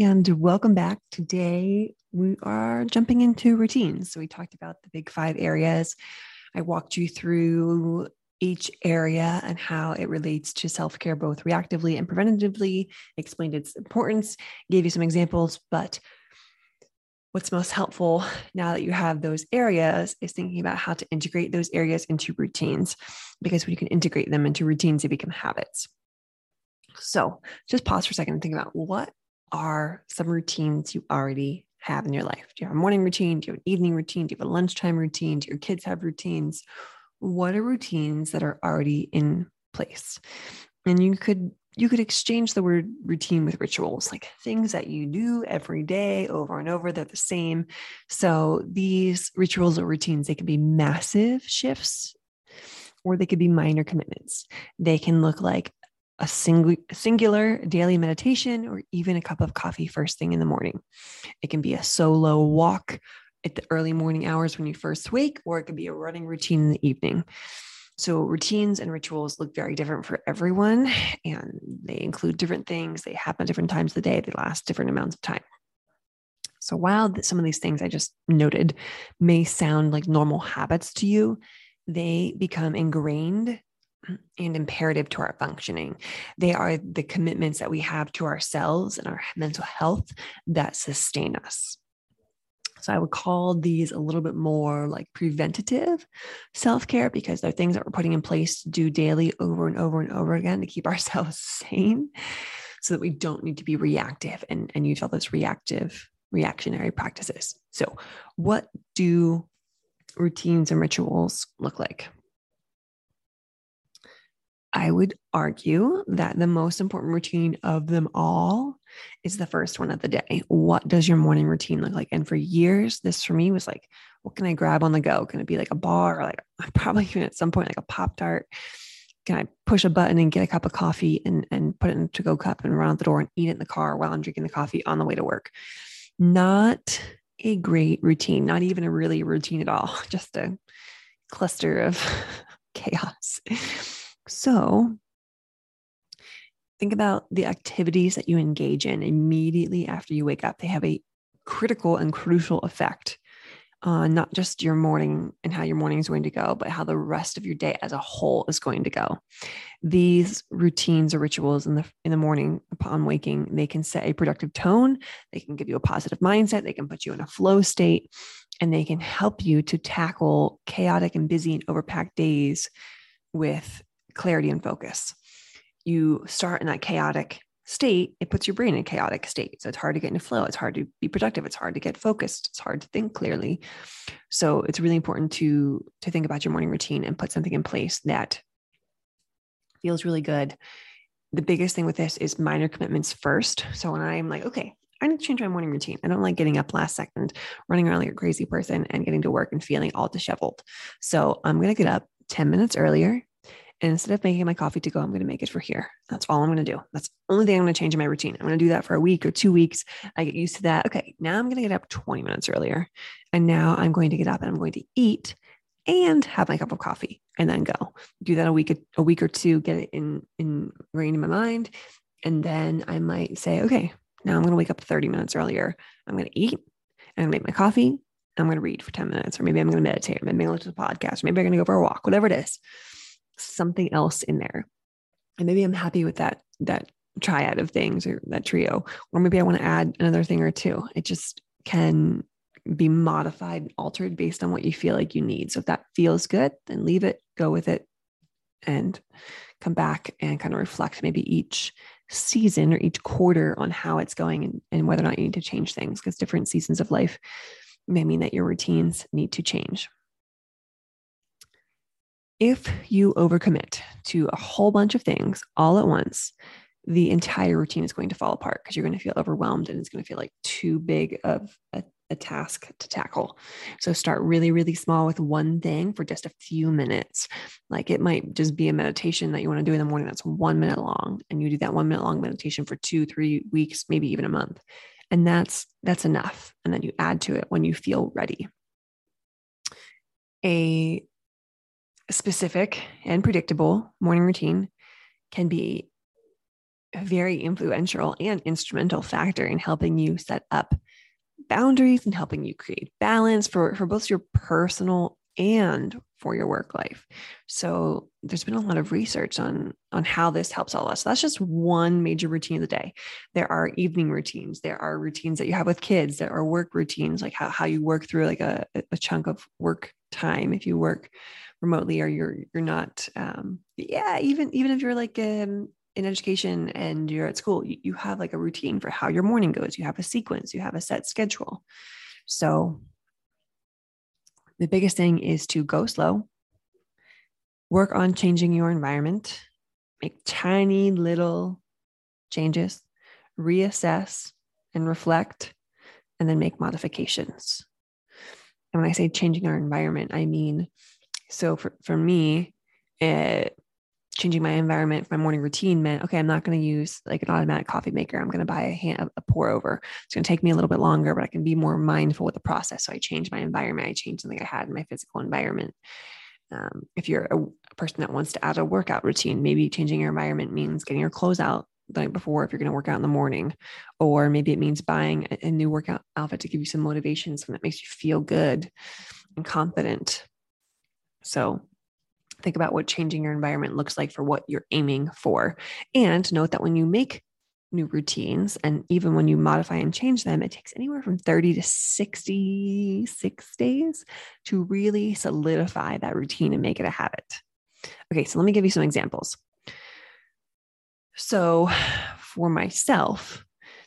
And welcome back. Today, we are jumping into routines. So, we talked about the big five areas. I walked you through each area and how it relates to self care, both reactively and preventatively, explained its importance, gave you some examples. But what's most helpful now that you have those areas is thinking about how to integrate those areas into routines, because when you can integrate them into routines, they become habits. So just pause for a second and think about what are some routines you already have in your life? Do you have a morning routine? Do you have an evening routine? Do you have a lunchtime routine? Do your kids have routines? What are routines that are already in place? And you could you could exchange the word routine with rituals, like things that you do every day over and over. They're the same. So these rituals or routines, they can be massive shifts or they could be minor commitments. They can look like a single, singular daily meditation, or even a cup of coffee first thing in the morning. It can be a solo walk at the early morning hours when you first wake, or it could be a running routine in the evening. So, routines and rituals look very different for everyone, and they include different things. They happen at different times of the day, they last different amounts of time. So, while some of these things I just noted may sound like normal habits to you, they become ingrained and imperative to our functioning. They are the commitments that we have to ourselves and our mental health that sustain us. So I would call these a little bit more like preventative self care because they're things that we're putting in place to do daily over and over and over again to keep ourselves sane so that we don't need to be reactive and, and use all those reactive, reactionary practices. So, what do routines and rituals look like? I would argue that the most important routine of them all is the first one of the day. What does your morning routine look like? And for years, this for me was like, what can I grab on the go? Can it be like a bar or like I'm probably even at some point like a Pop Tart? Can I push a button and get a cup of coffee and, and put it in a to go cup and run out the door and eat it in the car while I'm drinking the coffee on the way to work? Not a great routine, not even a really routine at all, just a cluster of chaos. So, think about the activities that you engage in immediately after you wake up. They have a critical and crucial effect on not just your morning and how your morning is going to go, but how the rest of your day as a whole is going to go. These routines or rituals in the in the morning upon waking, they can set a productive tone, they can give you a positive mindset, they can put you in a flow state, and they can help you to tackle chaotic and busy and overpacked days with clarity and focus. You start in that chaotic state, it puts your brain in a chaotic state. So it's hard to get into flow. It's hard to be productive. It's hard to get focused. It's hard to think clearly. So it's really important to to think about your morning routine and put something in place that feels really good. The biggest thing with this is minor commitments first. So when I'm like, okay, I need to change my morning routine. I don't like getting up last second, running around like a crazy person and getting to work and feeling all disheveled. So I'm going to get up 10 minutes earlier and instead of making my coffee to go, I'm going to make it for here. That's all I'm going to do. That's the only thing I'm going to change in my routine. I'm going to do that for a week or two weeks. I get used to that. Okay, now I'm going to get up 20 minutes earlier. And now I'm going to get up and I'm going to eat and have my cup of coffee and then go. Do that a week a week or two, get it in in ingrained in my mind. And then I might say, okay, now I'm going to wake up 30 minutes earlier. I'm going to eat and make my coffee. I'm going to read for 10 minutes, or maybe I'm going to meditate, or maybe I'm going to listen to a podcast, or maybe I'm going to go for a walk, whatever it is something else in there. And maybe I'm happy with that that triad of things or that trio. Or maybe I want to add another thing or two. It just can be modified, altered based on what you feel like you need. So if that feels good, then leave it, go with it, and come back and kind of reflect maybe each season or each quarter on how it's going and, and whether or not you need to change things because different seasons of life may mean that your routines need to change. If you overcommit to a whole bunch of things all at once, the entire routine is going to fall apart because you're going to feel overwhelmed and it's going to feel like too big of a, a, task to tackle. So start really, really small with one thing for just a few minutes. Like it might just be a meditation that you want to do in the morning that's one minute long, and you do that one minute long meditation for two, three weeks, maybe even a month. And that's that's enough. And then you add to it when you feel ready. A specific and predictable morning routine can be a very influential and instrumental factor in helping you set up boundaries and helping you create balance for, for both your personal and for your work life. So there's been a lot of research on on how this helps all of us. So that's just one major routine of the day. There are evening routines. There are routines that you have with kids. There are work routines, like how, how you work through like a, a chunk of work time if you work remotely or you're you're not um yeah even even if you're like um in education and you're at school, you, you have like a routine for how your morning goes. You have a sequence, you have a set schedule. So the biggest thing is to go slow, work on changing your environment, make tiny little changes, reassess and reflect, and then make modifications. And when I say changing our environment, I mean, so for, for me, it, changing my environment my morning routine meant okay i'm not going to use like an automatic coffee maker. I'm going to buy a, hand, a pour over. It's going to take me a little bit longer but i can be more mindful with the process. So i change my environment. I change something i had in my physical environment. Um, if you're a, person that wants to add a workout routine maybe changing your environment means getting your clothes out the night before if you're going to work out in the morning. Or maybe it means buying a, a new workout outfit to give you some motivation something that makes you feel good and confident so think about what changing your environment looks like for what you're aiming for. And note that when you make new routines and even when you modify and change them, it takes anywhere from 30 to 66 days to really solidify that routine and make it a habit. Okay, so let me give you some examples. So for myself,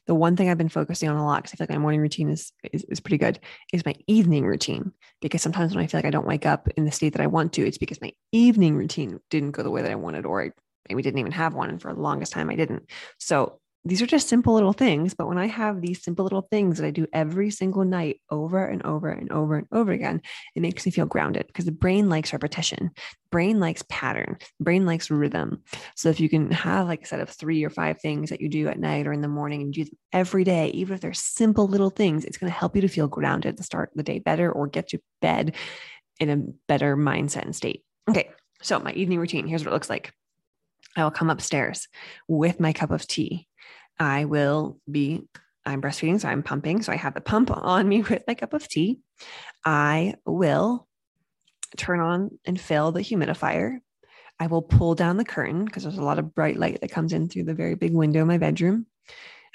the one thing I've been focusing on a lot because I feel like my morning routine is, is, is pretty good is my evening routine. Because sometimes when I feel like I don't wake up in the state that I want to, it's because my evening routine didn't go the way that I wanted, or I maybe didn't even have one. And for the longest time, I didn't. So these are just simple little things. But when I have these simple little things that I do every single night over and over and over and over again, it makes me feel grounded because the brain likes repetition. Brain likes pattern. Brain likes rhythm. So if you can have like a set of three or five things that you do at night or in the morning and do them every day, even if they're simple little things, it's going to help you to feel grounded to start the day better or get to bed in a better mindset and state. Okay. So my evening routine, here's what it looks like. I will come upstairs with my cup of tea I will be, I'm breastfeeding, so I'm pumping. So I have the pump on me with my cup of tea. I will turn on and fill the humidifier. I will pull down the curtain because there's a lot of bright light that comes in through the very big window in my bedroom.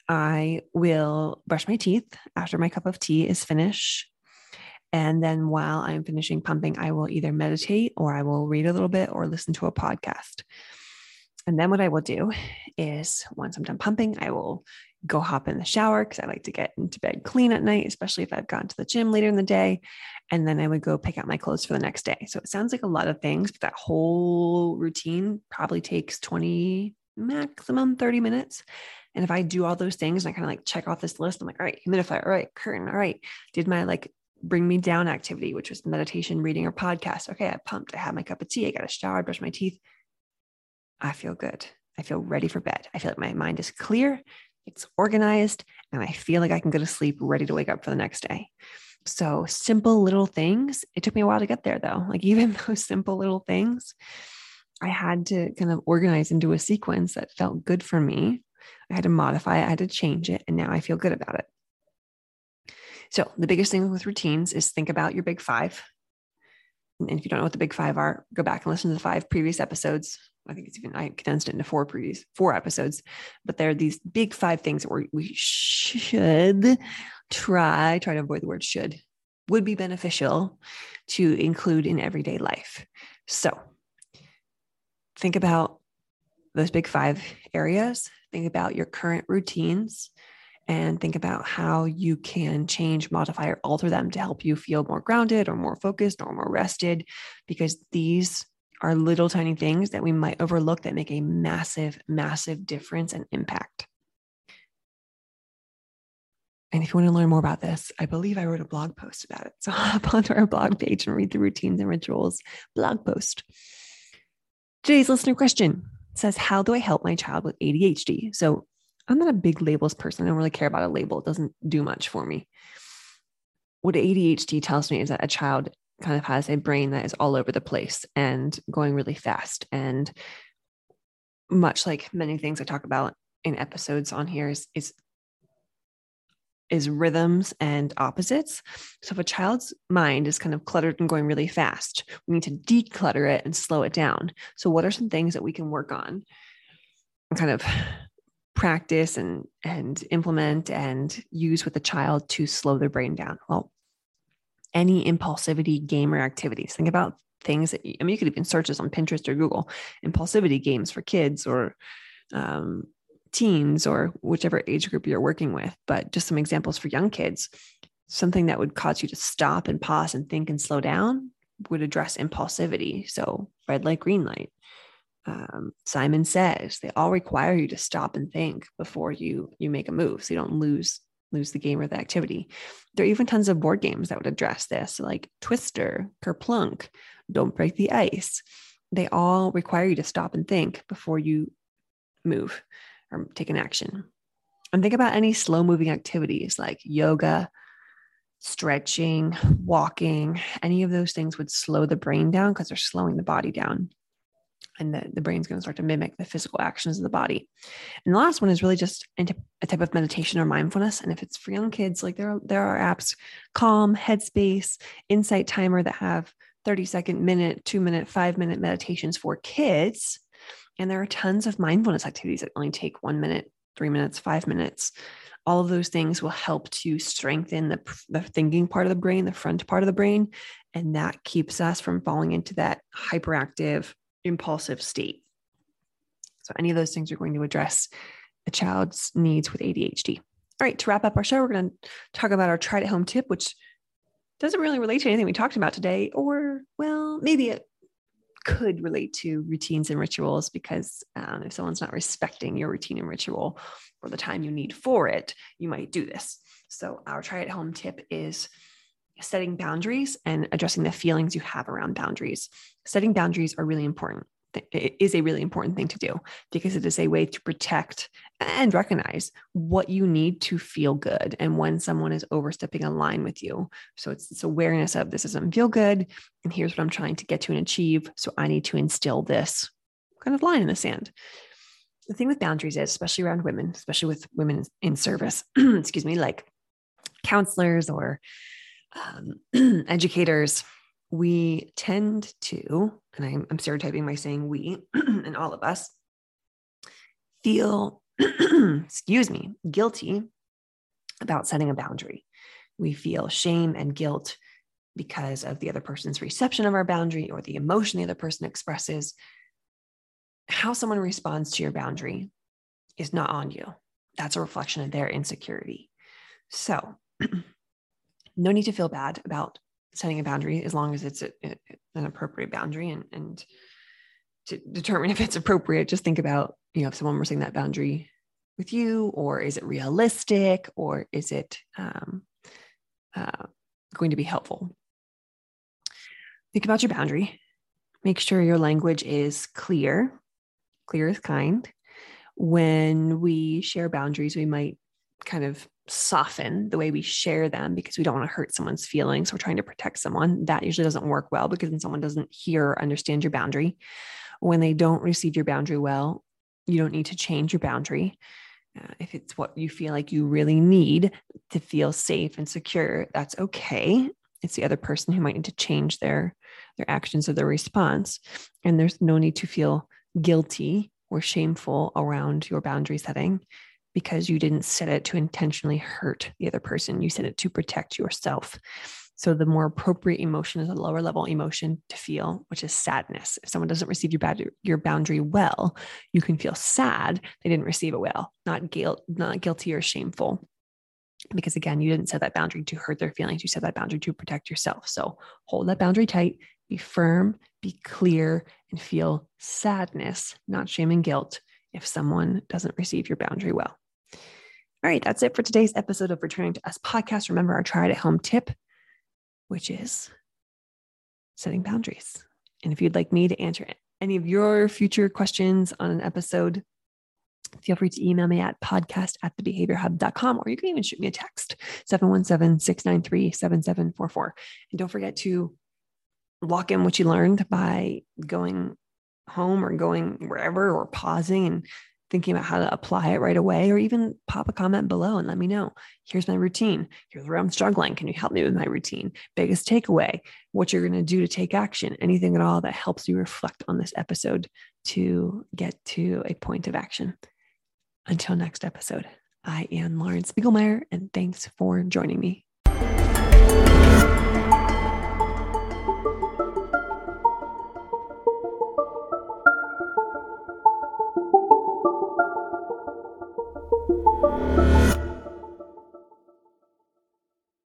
I will brush my teeth after my cup of tea is finished. And then while I'm finishing pumping, I will either meditate or I will read a little bit or listen to a podcast. And then what I will do is once I'm done pumping, I will go hop in the shower because I like to get into bed clean at night, especially if I've gone to the gym later in the day. And then I would go pick out my clothes for the next day. So it sounds like a lot of things, but that whole routine probably takes 20, maximum 30 minutes. And if I do all those things and I kind of like check off this list, I'm like, all right, humidifier, all right, curtain, all right, did my like bring me down activity, which was meditation, reading, or podcast. Okay, I pumped, I had my cup of tea, I got a shower, I brushed my teeth. I feel good. I feel ready for bed. I feel like my mind is clear, it's organized, and I feel like I can go to sleep ready to wake up for the next day. So, simple little things. It took me a while to get there, though. Like, even those simple little things, I had to kind of organize into a sequence that felt good for me. I had to modify it, I had to change it, and now I feel good about it. So, the biggest thing with routines is think about your big five. And if you don't know what the big five are, go back and listen to the five previous episodes I think it's even I condensed it into four previous four episodes, but there are these big five things that we we should try try to avoid the word should would be beneficial to include in everyday life. So think about those big five areas. Think about your current routines and think about how you can change, modify, or alter them to help you feel more grounded or more focused or more rested, because these are little tiny things that we might overlook that make a massive, massive difference and impact. And if you want to learn more about this, I believe I wrote a blog post about it. So hop onto our blog page and read the routines and rituals blog post. Today's listener question says, How do I help my child with ADHD? So I'm not a big labels person. I don't really care about a label. It doesn't do much for me. What ADHD tells me is that a child kind of has a brain that is all over the place and going really fast. And much like many things I talk about in episodes on here is, is is rhythms and opposites. So if a child's mind is kind of cluttered and going really fast, we need to declutter it and slow it down. So what are some things that we can work on and kind of practice and and implement and use with the child to slow their brain down? Well, any impulsivity game or activities. Think about things that I mean you could even search this on Pinterest or Google, impulsivity games for kids or um, teens or whichever age group you're working with, but just some examples for young kids. Something that would cause you to stop and pause and think and slow down would address impulsivity. So, red light, green light. Um, Simon says they all require you to stop and think before you you make a move, so you don't lose lose the game or the activity. There are even tons of board games that would address this, like Twister, Kerplunk, Don't Break the Ice. They all require you to stop and think before you move or take an action. And think about any slow moving activities like yoga, stretching, walking, any of those things would slow the brain down because they're slowing the body down. And the, the brain's going to start to mimic the physical actions of the body. And the last one is really just a type of meditation or mindfulness. And if it's for young kids, like there are, there are apps, Calm, Headspace, Insight Timer that have 30 second, minute, two minute, five minute meditations for kids and there are tons of mindfulness activities that only take one minute, three minutes, five minutes. All of those things will help to strengthen the, the thinking part of the brain, the front part of the brain. And that keeps us from falling into that hyperactive, impulsive state. So, any of those things are going to address a child's needs with ADHD. All right, to wrap up our show, we're going to talk about our try it home tip, which doesn't really relate to anything we talked about today, or, well, maybe it could relate to routines and rituals because um, if someone's not respecting your routine and ritual or the time you need for it, you might do this. So, our try at home tip is setting boundaries and addressing the feelings you have around boundaries. Setting boundaries are really important it is a really important thing to do because it is a way to protect and recognize what you need to feel good and when someone is overstepping a line with you. So it's this awareness of this doesn't feel good. And here's what I'm trying to get to and achieve. So I need to instill this kind of line in the sand. The thing with boundaries is, especially around women, especially with women in service, excuse me, like counselors or um, educators, we tend to, and I'm, I'm stereotyping by saying we and all of us, feel, excuse me, guilty about setting a boundary. We feel shame and guilt because of the other person's reception of our boundary or the emotion the other person expresses. How someone responds to your boundary is not on you. That's a reflection of their insecurity. So, no need to feel bad about setting a boundary as long as it's a, a, an appropriate boundary and, and to determine if it's appropriate just think about you know if someone were setting that boundary with you or is it realistic or is it um, uh, going to be helpful? Think about your boundary. Make sure your language is clear clear is kind. When we share boundaries we might kind of soften the way we share them because we don't want to hurt someone's feelings. We're trying to protect someone. That usually doesn't work well because then someone doesn't hear or understand your boundary. When they don't receive your boundary well, you don't need to change your boundary. Uh, if it's what you feel like you really need to feel safe and secure, that's okay. It's the other person who might need to change their their actions or their response, and there's no need to feel guilty or shameful around your boundary setting because you didn't set it to intentionally hurt the other person. You set it to protect yourself. So the more appropriate emotion is a lower level emotion to feel, which is sadness. If someone doesn't receive your bad, your boundary well, you can feel sad they didn't receive it well, not guilt, not guilty or shameful. Because again, you didn't set that boundary to hurt their feelings. You set that boundary to protect yourself. So hold that boundary tight, be firm, be clear, and feel sadness, not shame and guilt, if someone doesn't receive your boundary well. All right, that's it for today's episode of Returning to Us podcast. Remember our try at home tip, which is setting boundaries. And if you'd like me to answer any of your future questions on an episode, feel free to email me at podcast at thebehaviorhub.com or you can even shoot me a text 717 693 7744. And don't forget to lock in what you learned by going home or going wherever or pausing and thinking about how to apply it right away, or even pop a comment below and let me know. Here's my routine. Here's where I'm struggling. Can you help me with my routine? Biggest takeaway, what you're going to do to take action, anything at all that helps you reflect on this episode to get to a point of action. Until next episode, I am Lauren Spiegelmeier, and thanks for joining me.